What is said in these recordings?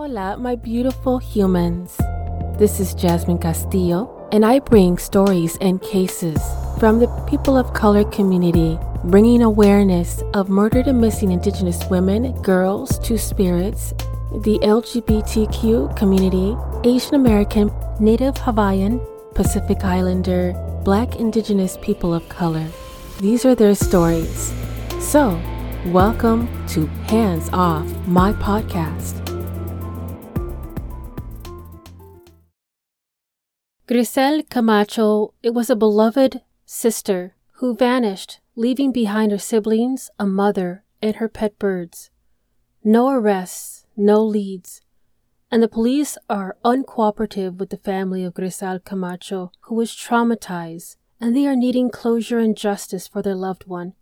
Hola, my beautiful humans. This is Jasmine Castillo, and I bring stories and cases from the people of color community, bringing awareness of murdered and missing Indigenous women, girls, two spirits, the LGBTQ community, Asian American, Native Hawaiian, Pacific Islander, Black Indigenous people of color. These are their stories. So, welcome to Hands Off, my podcast. Grisell Camacho, it was a beloved sister who vanished, leaving behind her siblings, a mother, and her pet birds. No arrests, no leads, and the police are uncooperative with the family of Grisell Camacho, who was traumatized, and they are needing closure and justice for their loved one.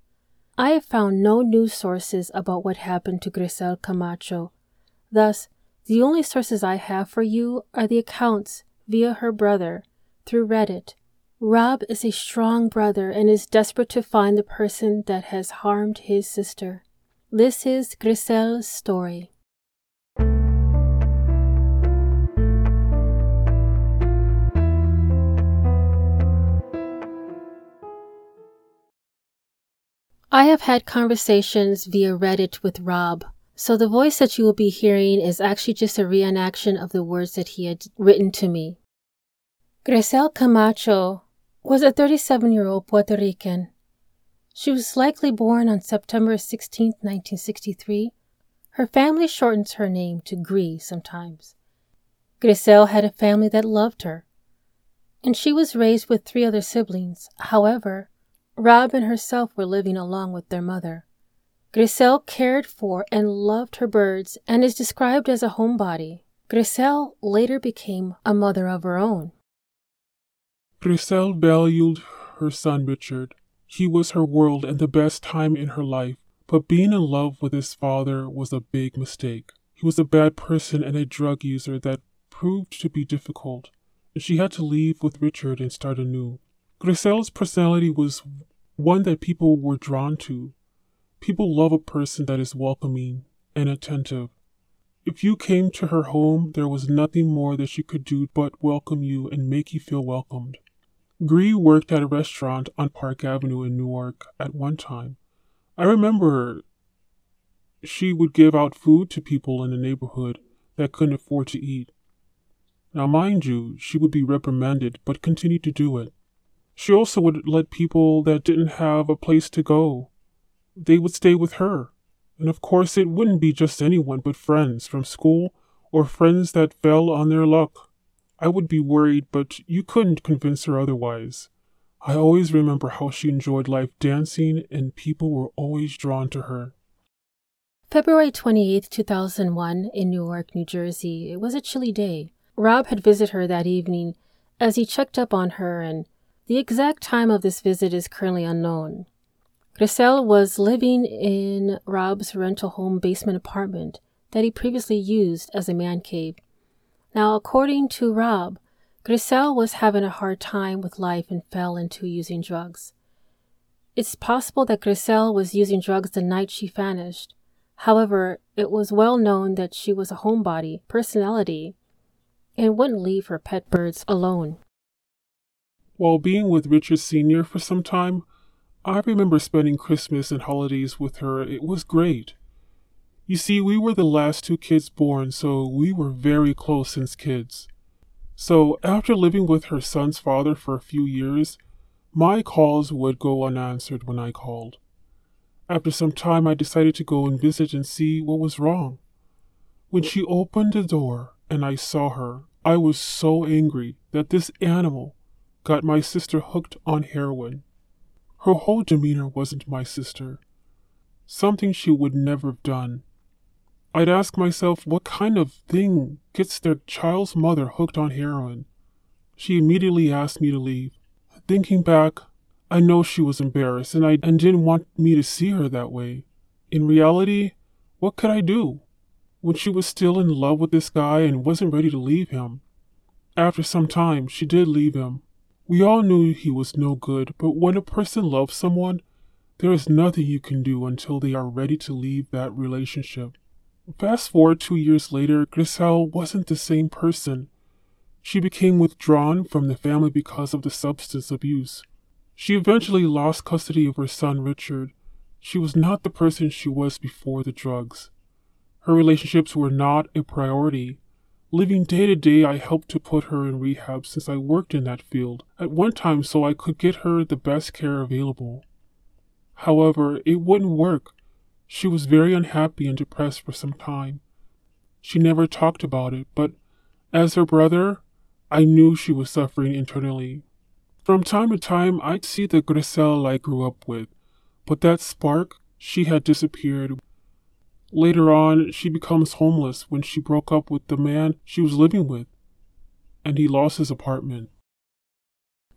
I have found no news sources about what happened to Grisell Camacho. Thus, the only sources I have for you are the accounts via her brother through Reddit. Rob is a strong brother and is desperate to find the person that has harmed his sister. This is Grisell's story. I have had conversations via Reddit with Rob, so the voice that you will be hearing is actually just a reenaction of the words that he had written to me. Grisell Camacho was a 37 year old Puerto Rican. She was likely born on September 16, 1963. Her family shortens her name to Gris sometimes. Grisell had a family that loved her, and she was raised with three other siblings. However, Rob and herself were living along with their mother. Grisell cared for and loved her birds and is described as a homebody. Grisell later became a mother of her own. Grisell valued her son Richard. He was her world and the best time in her life, but being in love with his father was a big mistake. He was a bad person and a drug user that proved to be difficult, and she had to leave with Richard and start anew. Grisell's personality was one that people were drawn to. People love a person that is welcoming and attentive. If you came to her home, there was nothing more that she could do but welcome you and make you feel welcomed. Gree worked at a restaurant on Park Avenue in Newark at one time. I remember she would give out food to people in the neighborhood that couldn't afford to eat. Now, mind you, she would be reprimanded, but continued to do it. She also would let people that didn't have a place to go. They would stay with her. And of course, it wouldn't be just anyone but friends from school or friends that fell on their luck. I would be worried, but you couldn't convince her otherwise. I always remember how she enjoyed life dancing, and people were always drawn to her. February 28, 2001, in Newark, New Jersey, it was a chilly day. Rob had visited her that evening as he checked up on her, and the exact time of this visit is currently unknown. Grisell was living in Rob's rental home basement apartment that he previously used as a man cave. Now, according to Rob, Grisell was having a hard time with life and fell into using drugs. It's possible that Grisell was using drugs the night she vanished. However, it was well known that she was a homebody, personality, and wouldn't leave her pet birds alone. While being with Richard Sr. for some time, I remember spending Christmas and holidays with her. It was great. You see, we were the last two kids born, so we were very close since kids. So, after living with her son's father for a few years, my calls would go unanswered when I called. After some time, I decided to go and visit and see what was wrong. When she opened the door and I saw her, I was so angry that this animal got my sister hooked on heroin. Her whole demeanor wasn't my sister, something she would never have done. I'd ask myself what kind of thing gets their child's mother hooked on heroin. She immediately asked me to leave. Thinking back, I know she was embarrassed and I and didn't want me to see her that way. In reality, what could I do? When she was still in love with this guy and wasn't ready to leave him. After some time, she did leave him. We all knew he was no good, but when a person loves someone, there is nothing you can do until they are ready to leave that relationship. Fast forward two years later, Grisell wasn't the same person. She became withdrawn from the family because of the substance abuse. She eventually lost custody of her son Richard. She was not the person she was before the drugs. Her relationships were not a priority. Living day to day, I helped to put her in rehab since I worked in that field at one time so I could get her the best care available. However, it wouldn't work. She was very unhappy and depressed for some time. She never talked about it, but as her brother, I knew she was suffering internally. From time to time, I'd see the Grisell I grew up with, but that spark, she had disappeared. Later on, she becomes homeless when she broke up with the man she was living with, and he lost his apartment.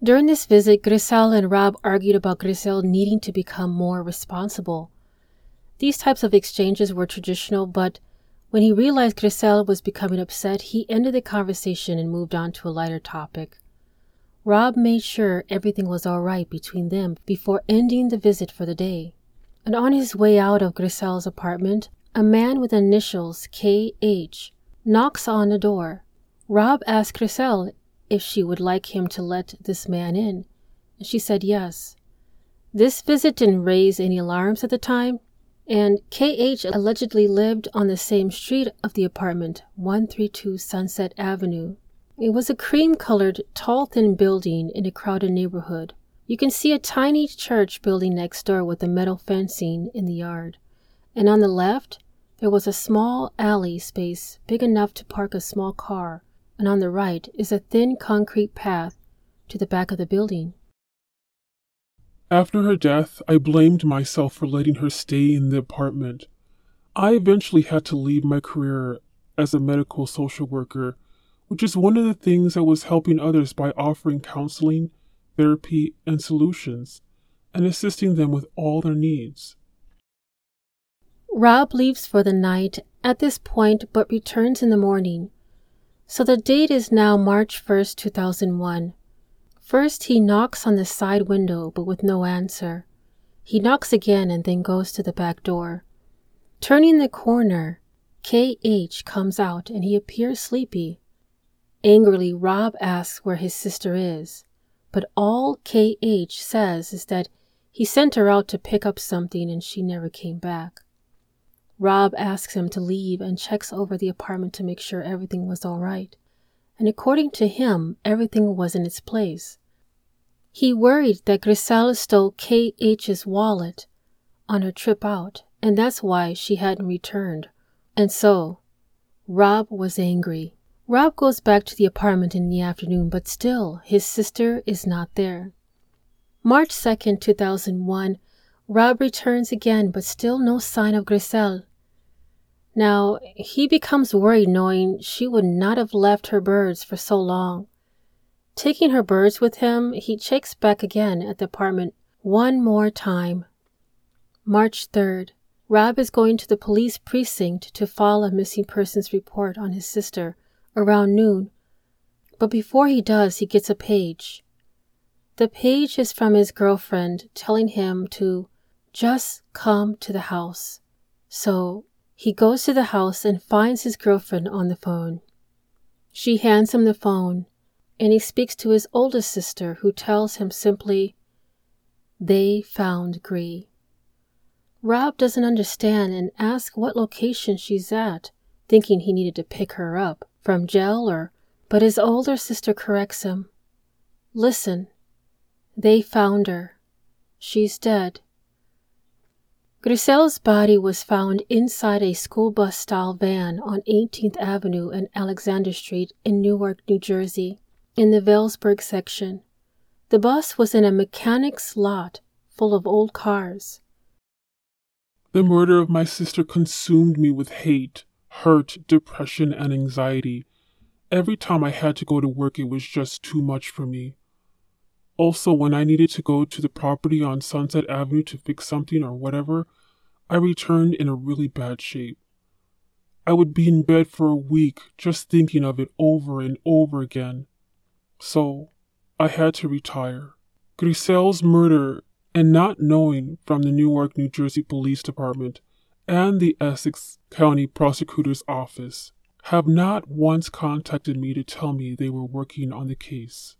During this visit, Grisell and Rob argued about Grisell needing to become more responsible. These types of exchanges were traditional, but when he realized Grisell was becoming upset, he ended the conversation and moved on to a lighter topic. Rob made sure everything was all right between them before ending the visit for the day. And on his way out of Grisell's apartment, a man with initials KH knocks on the door. Rob asked Grisell if she would like him to let this man in, and she said yes. This visit didn't raise any alarms at the time, and KH allegedly lived on the same street of the apartment, 132 Sunset Avenue. It was a cream colored, tall, thin building in a crowded neighborhood. You can see a tiny church building next door with a metal fencing in the yard. And on the left, there was a small alley space big enough to park a small car, and on the right is a thin concrete path to the back of the building. After her death, I blamed myself for letting her stay in the apartment. I eventually had to leave my career as a medical social worker, which is one of the things I was helping others by offering counseling, therapy, and solutions, and assisting them with all their needs. Rob leaves for the night at this point but returns in the morning. So the date is now March 1st, 2001. First, he knocks on the side window, but with no answer. He knocks again and then goes to the back door. Turning the corner, K.H. comes out and he appears sleepy. Angrily, Rob asks where his sister is, but all K.H. says is that he sent her out to pick up something and she never came back. Rob asks him to leave and checks over the apartment to make sure everything was all right. And according to him, everything was in its place. He worried that Grisell stole K.H.'s wallet on her trip out, and that's why she hadn't returned. And so, Rob was angry. Rob goes back to the apartment in the afternoon, but still, his sister is not there. March 2nd, 2001, Rob returns again, but still no sign of Grisell. Now, he becomes worried knowing she would not have left her birds for so long. Taking her birds with him, he checks back again at the apartment one more time. March 3rd. Rob is going to the police precinct to file a missing persons report on his sister around noon. But before he does, he gets a page. The page is from his girlfriend telling him to just come to the house. So he goes to the house and finds his girlfriend on the phone. She hands him the phone and he speaks to his oldest sister, who tells him simply, They found Gree. Rob doesn't understand and asks what location she's at, thinking he needed to pick her up from jail or. But his older sister corrects him. Listen, they found her. She's dead. Grisell's body was found inside a school bus style van on 18th Avenue and Alexander Street in Newark, New Jersey in the Vailsburg section. The bus was in a mechanic's lot full of old cars. The murder of my sister consumed me with hate, hurt, depression, and anxiety. Every time I had to go to work, it was just too much for me. Also, when I needed to go to the property on Sunset Avenue to fix something or whatever, I returned in a really bad shape. I would be in bed for a week just thinking of it over and over again. So I had to retire. Grisell's murder and not knowing from the Newark, New Jersey Police Department and the Essex County Prosecutor's Office have not once contacted me to tell me they were working on the case.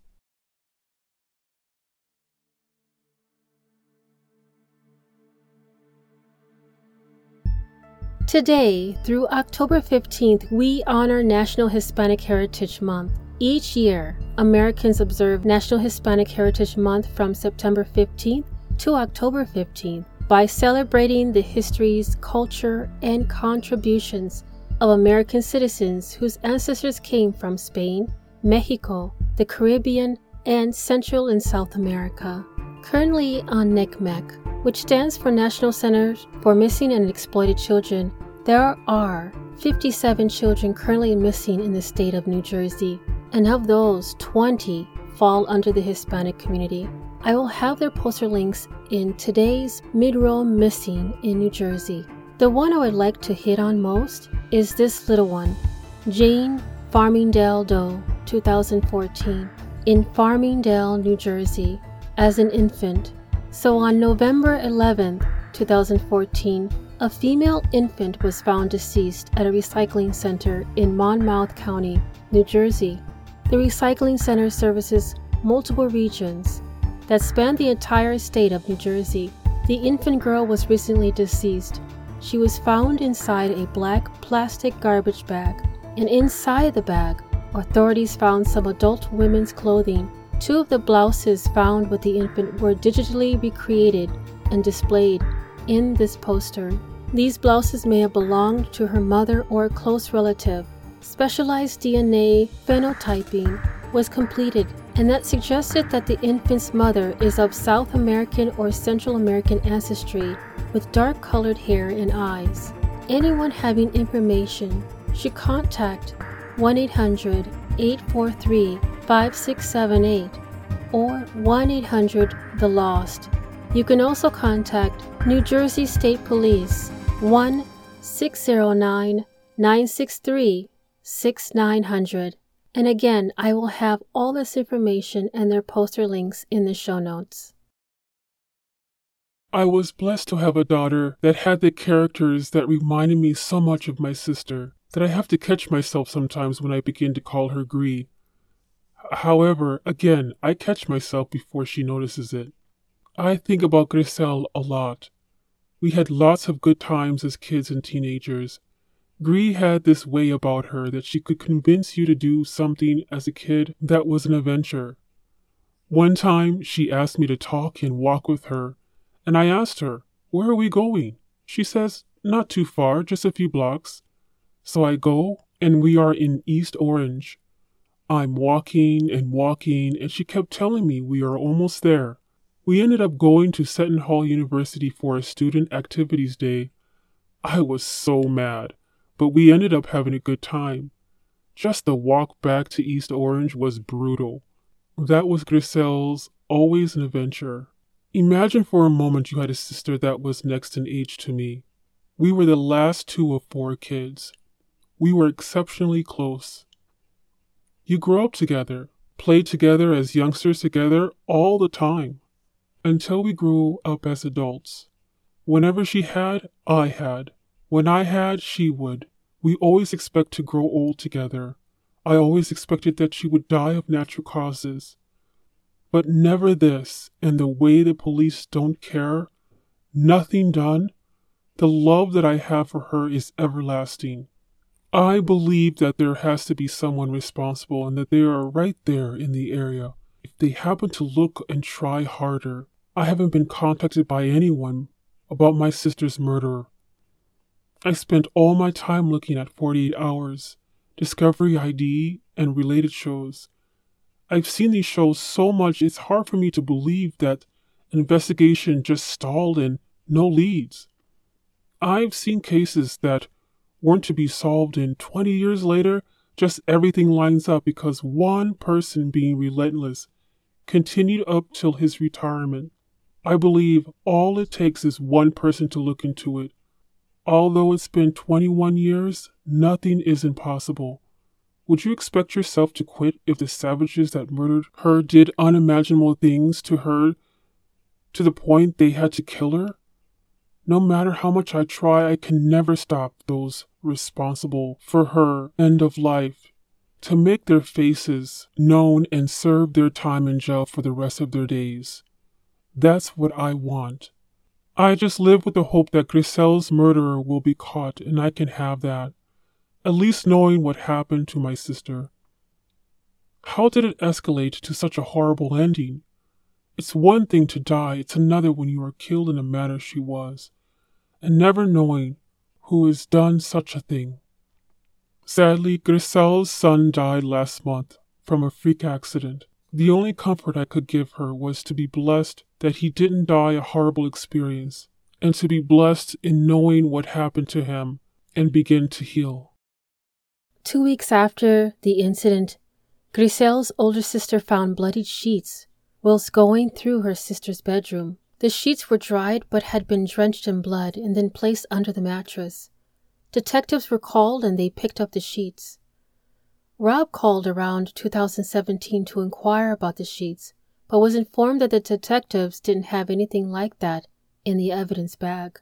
Today, through October 15th, we honor National Hispanic Heritage Month. Each year, Americans observe National Hispanic Heritage Month from September 15th to October 15th by celebrating the histories, culture, and contributions of American citizens whose ancestors came from Spain, Mexico, the Caribbean, and Central and South America. Currently on NCMEC, which stands for National Center for Missing and Exploited Children, there are 57 children currently missing in the state of New Jersey, and of those, 20 fall under the Hispanic community. I will have their poster links in today's Mid Roll missing in New Jersey. The one I would like to hit on most is this little one, Jane Farmingdale Doe, 2014, in Farmingdale, New Jersey, as an infant. So on November 11, 2014, a female infant was found deceased at a recycling center in Monmouth County, New Jersey. The recycling center services multiple regions that span the entire state of New Jersey. The infant girl was recently deceased she was found inside a black plastic garbage bag, and inside the bag, authorities found some adult women's clothing. Two of the blouses found with the infant were digitally recreated and displayed in this poster. These blouses may have belonged to her mother or a close relative. Specialized DNA phenotyping was completed, and that suggested that the infant's mother is of South American or Central American ancestry with dark colored hair and eyes. Anyone having information should contact 1 800 843 5678 or 1 800 The Lost. You can also contact New Jersey State Police 1 609 963 6900. And again, I will have all this information and their poster links in the show notes. I was blessed to have a daughter that had the characters that reminded me so much of my sister that I have to catch myself sometimes when I begin to call her Gree. However, again, I catch myself before she notices it. I think about Grisell a lot. We had lots of good times as kids and teenagers. Gree had this way about her that she could convince you to do something as a kid that was an adventure. One time she asked me to talk and walk with her and I asked her, Where are we going? She says, Not too far, just a few blocks. So I go, and we are in East Orange. I'm walking and walking, and she kept telling me we are almost there. We ended up going to Seton Hall University for a student activities day. I was so mad, but we ended up having a good time. Just the walk back to East Orange was brutal. That was Grisell's always an adventure. Imagine for a moment you had a sister that was next in age to me. We were the last two of four kids. We were exceptionally close. You grew up together, played together as youngsters together all the time, until we grew up as adults. Whenever she had, I had. When I had, she would. We always expect to grow old together. I always expected that she would die of natural causes. But never this, and the way the police don't care, nothing done, the love that I have for her is everlasting. I believe that there has to be someone responsible and that they are right there in the area. If they happen to look and try harder, I haven't been contacted by anyone about my sister's murder. I spent all my time looking at 48 Hours, Discovery ID, and related shows. I've seen these shows so much, it's hard for me to believe that an investigation just stalled and no leads. I've seen cases that weren't to be solved and 20 years later, just everything lines up because one person being relentless continued up till his retirement. I believe all it takes is one person to look into it. Although it's been 21 years, nothing is impossible. Would you expect yourself to quit if the savages that murdered her did unimaginable things to her to the point they had to kill her? No matter how much I try, I can never stop those responsible for her end of life to make their faces known and serve their time in jail for the rest of their days. That's what I want. I just live with the hope that Grisell's murderer will be caught and I can have that. At least knowing what happened to my sister. How did it escalate to such a horrible ending? It's one thing to die, it's another when you are killed in the manner she was, and never knowing who has done such a thing. Sadly, Grisell's son died last month from a freak accident. The only comfort I could give her was to be blessed that he didn't die a horrible experience, and to be blessed in knowing what happened to him and begin to heal. Two weeks after the incident, Grisell's older sister found bloodied sheets whilst going through her sister's bedroom. The sheets were dried but had been drenched in blood and then placed under the mattress. Detectives were called and they picked up the sheets. Rob called around 2017 to inquire about the sheets, but was informed that the detectives didn't have anything like that in the evidence bag.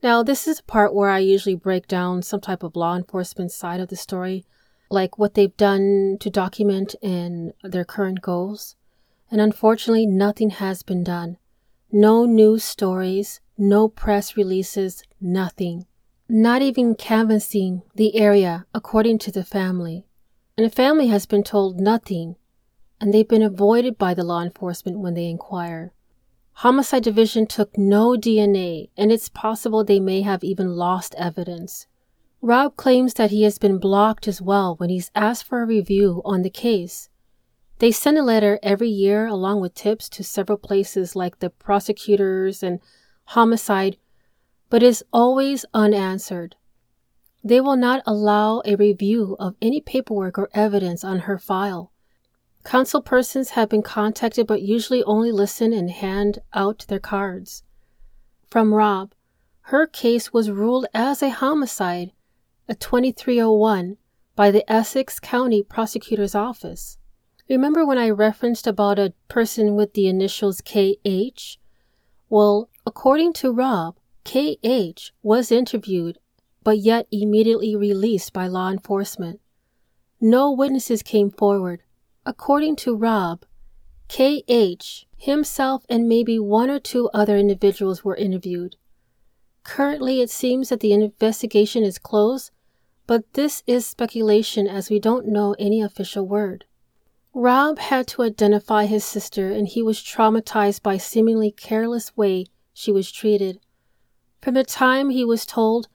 Now, this is the part where I usually break down some type of law enforcement side of the story, like what they've done to document in their current goals. And unfortunately, nothing has been done. No news stories, no press releases, nothing. Not even canvassing the area according to the family. And the family has been told nothing, and they've been avoided by the law enforcement when they inquire. Homicide Division took no DNA, and it's possible they may have even lost evidence. Rob claims that he has been blocked as well when he's asked for a review on the case. They send a letter every year along with tips to several places like the prosecutors and homicide, but is always unanswered. They will not allow a review of any paperwork or evidence on her file. Council persons have been contacted but usually only listen and hand out their cards. From Rob, her case was ruled as a homicide, a 2301, by the Essex County Prosecutor's Office. Remember when I referenced about a person with the initials KH? Well, according to Rob, KH was interviewed but yet immediately released by law enforcement. No witnesses came forward. According to Rob, KH himself and maybe one or two other individuals were interviewed. Currently, it seems that the investigation is closed, but this is speculation as we don't know any official word. Rob had to identify his sister and he was traumatized by seemingly careless way she was treated. From the time he was told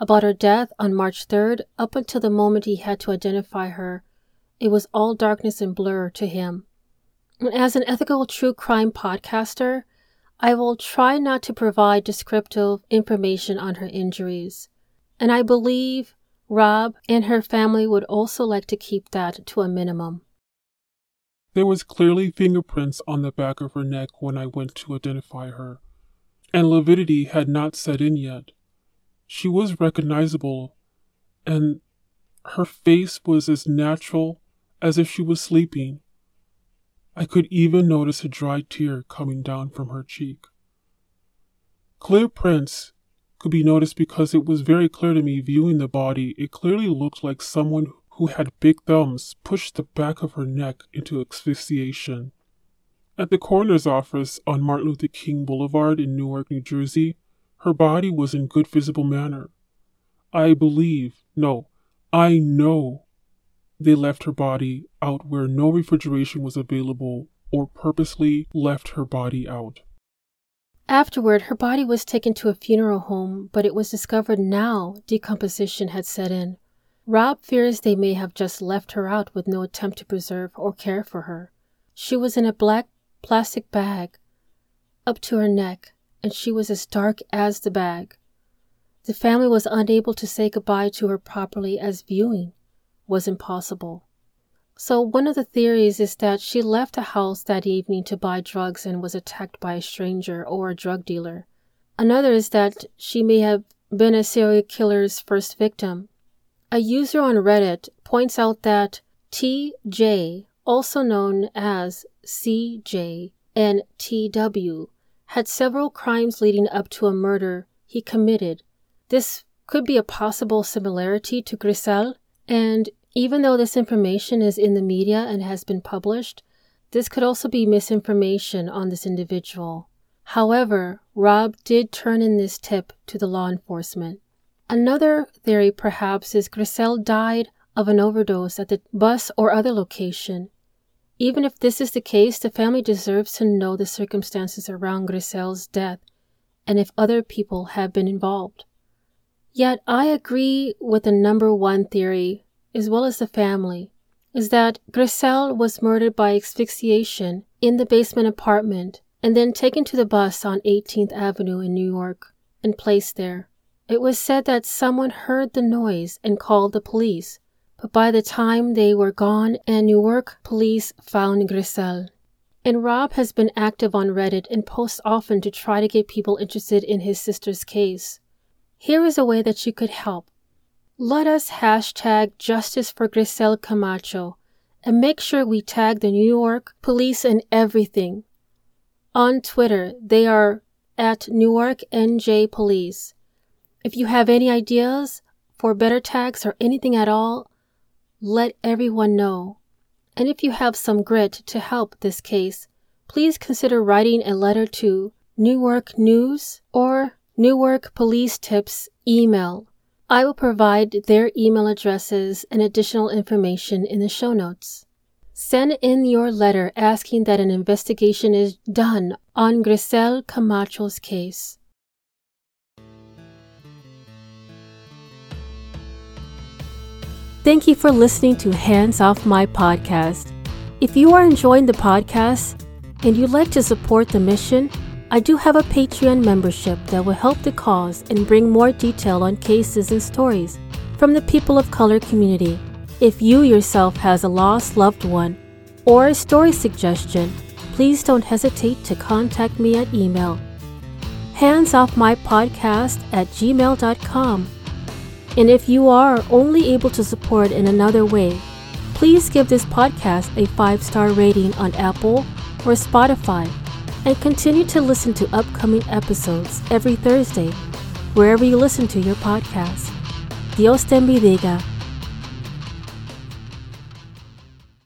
about her death on March 3rd up until the moment he had to identify her, it was all darkness and blur to him. As an ethical true crime podcaster, I will try not to provide descriptive information on her injuries. And I believe Rob and her family would also like to keep that to a minimum. There was clearly fingerprints on the back of her neck when I went to identify her, and lividity had not set in yet. She was recognizable, and her face was as natural as if she was sleeping. I could even notice a dry tear coming down from her cheek. Clear prints could be noticed because it was very clear to me viewing the body. It clearly looked like someone who had big thumbs pushed the back of her neck into asphyxiation. At the coroner's office on Martin Luther King Boulevard in Newark, New Jersey, her body was in good visible manner. I believe, no, I know they left her body out where no refrigeration was available or purposely left her body out. Afterward, her body was taken to a funeral home, but it was discovered now decomposition had set in. Rob fears they may have just left her out with no attempt to preserve or care for her. She was in a black plastic bag up to her neck, and she was as dark as the bag. The family was unable to say goodbye to her properly as viewing was impossible. So, one of the theories is that she left the house that evening to buy drugs and was attacked by a stranger or a drug dealer. Another is that she may have been a serial killer's first victim. A user on Reddit points out that TJ, also known as CJ and TW, had several crimes leading up to a murder he committed. This could be a possible similarity to Grisell, and even though this information is in the media and has been published, this could also be misinformation on this individual. However, Rob did turn in this tip to the law enforcement. Another theory, perhaps, is Grisell died of an overdose at the bus or other location. Even if this is the case, the family deserves to know the circumstances around Grisell's death and if other people have been involved. Yet I agree with the number one theory, as well as the family, is that Grisell was murdered by asphyxiation in the basement apartment and then taken to the bus on 18th Avenue in Newark and placed there. It was said that someone heard the noise and called the police, but by the time they were gone and Newark police found Grisell. And Rob has been active on Reddit and posts often to try to get people interested in his sister's case. Here is a way that you could help. Let us hashtag justice for Grisell Camacho and make sure we tag the Newark police and everything. On Twitter, they are at Newark NJ Police. If you have any ideas for better tags or anything at all, let everyone know. And if you have some grit to help this case, please consider writing a letter to Newark News or Newark Police Tips email. I will provide their email addresses and additional information in the show notes. Send in your letter asking that an investigation is done on Grisell Camacho's case. Thank you for listening to Hands Off My podcast. If you are enjoying the podcast and you'd like to support the mission, I do have a Patreon membership that will help the cause and bring more detail on cases and stories from the people of color community. If you yourself has a lost loved one or a story suggestion, please don't hesitate to contact me at email handsoffmypodcast at gmail.com and if you are only able to support in another way, please give this podcast a five star rating on Apple or Spotify and continue to listen to upcoming episodes every Thursday, wherever you listen to your podcast. Dios te bendiga.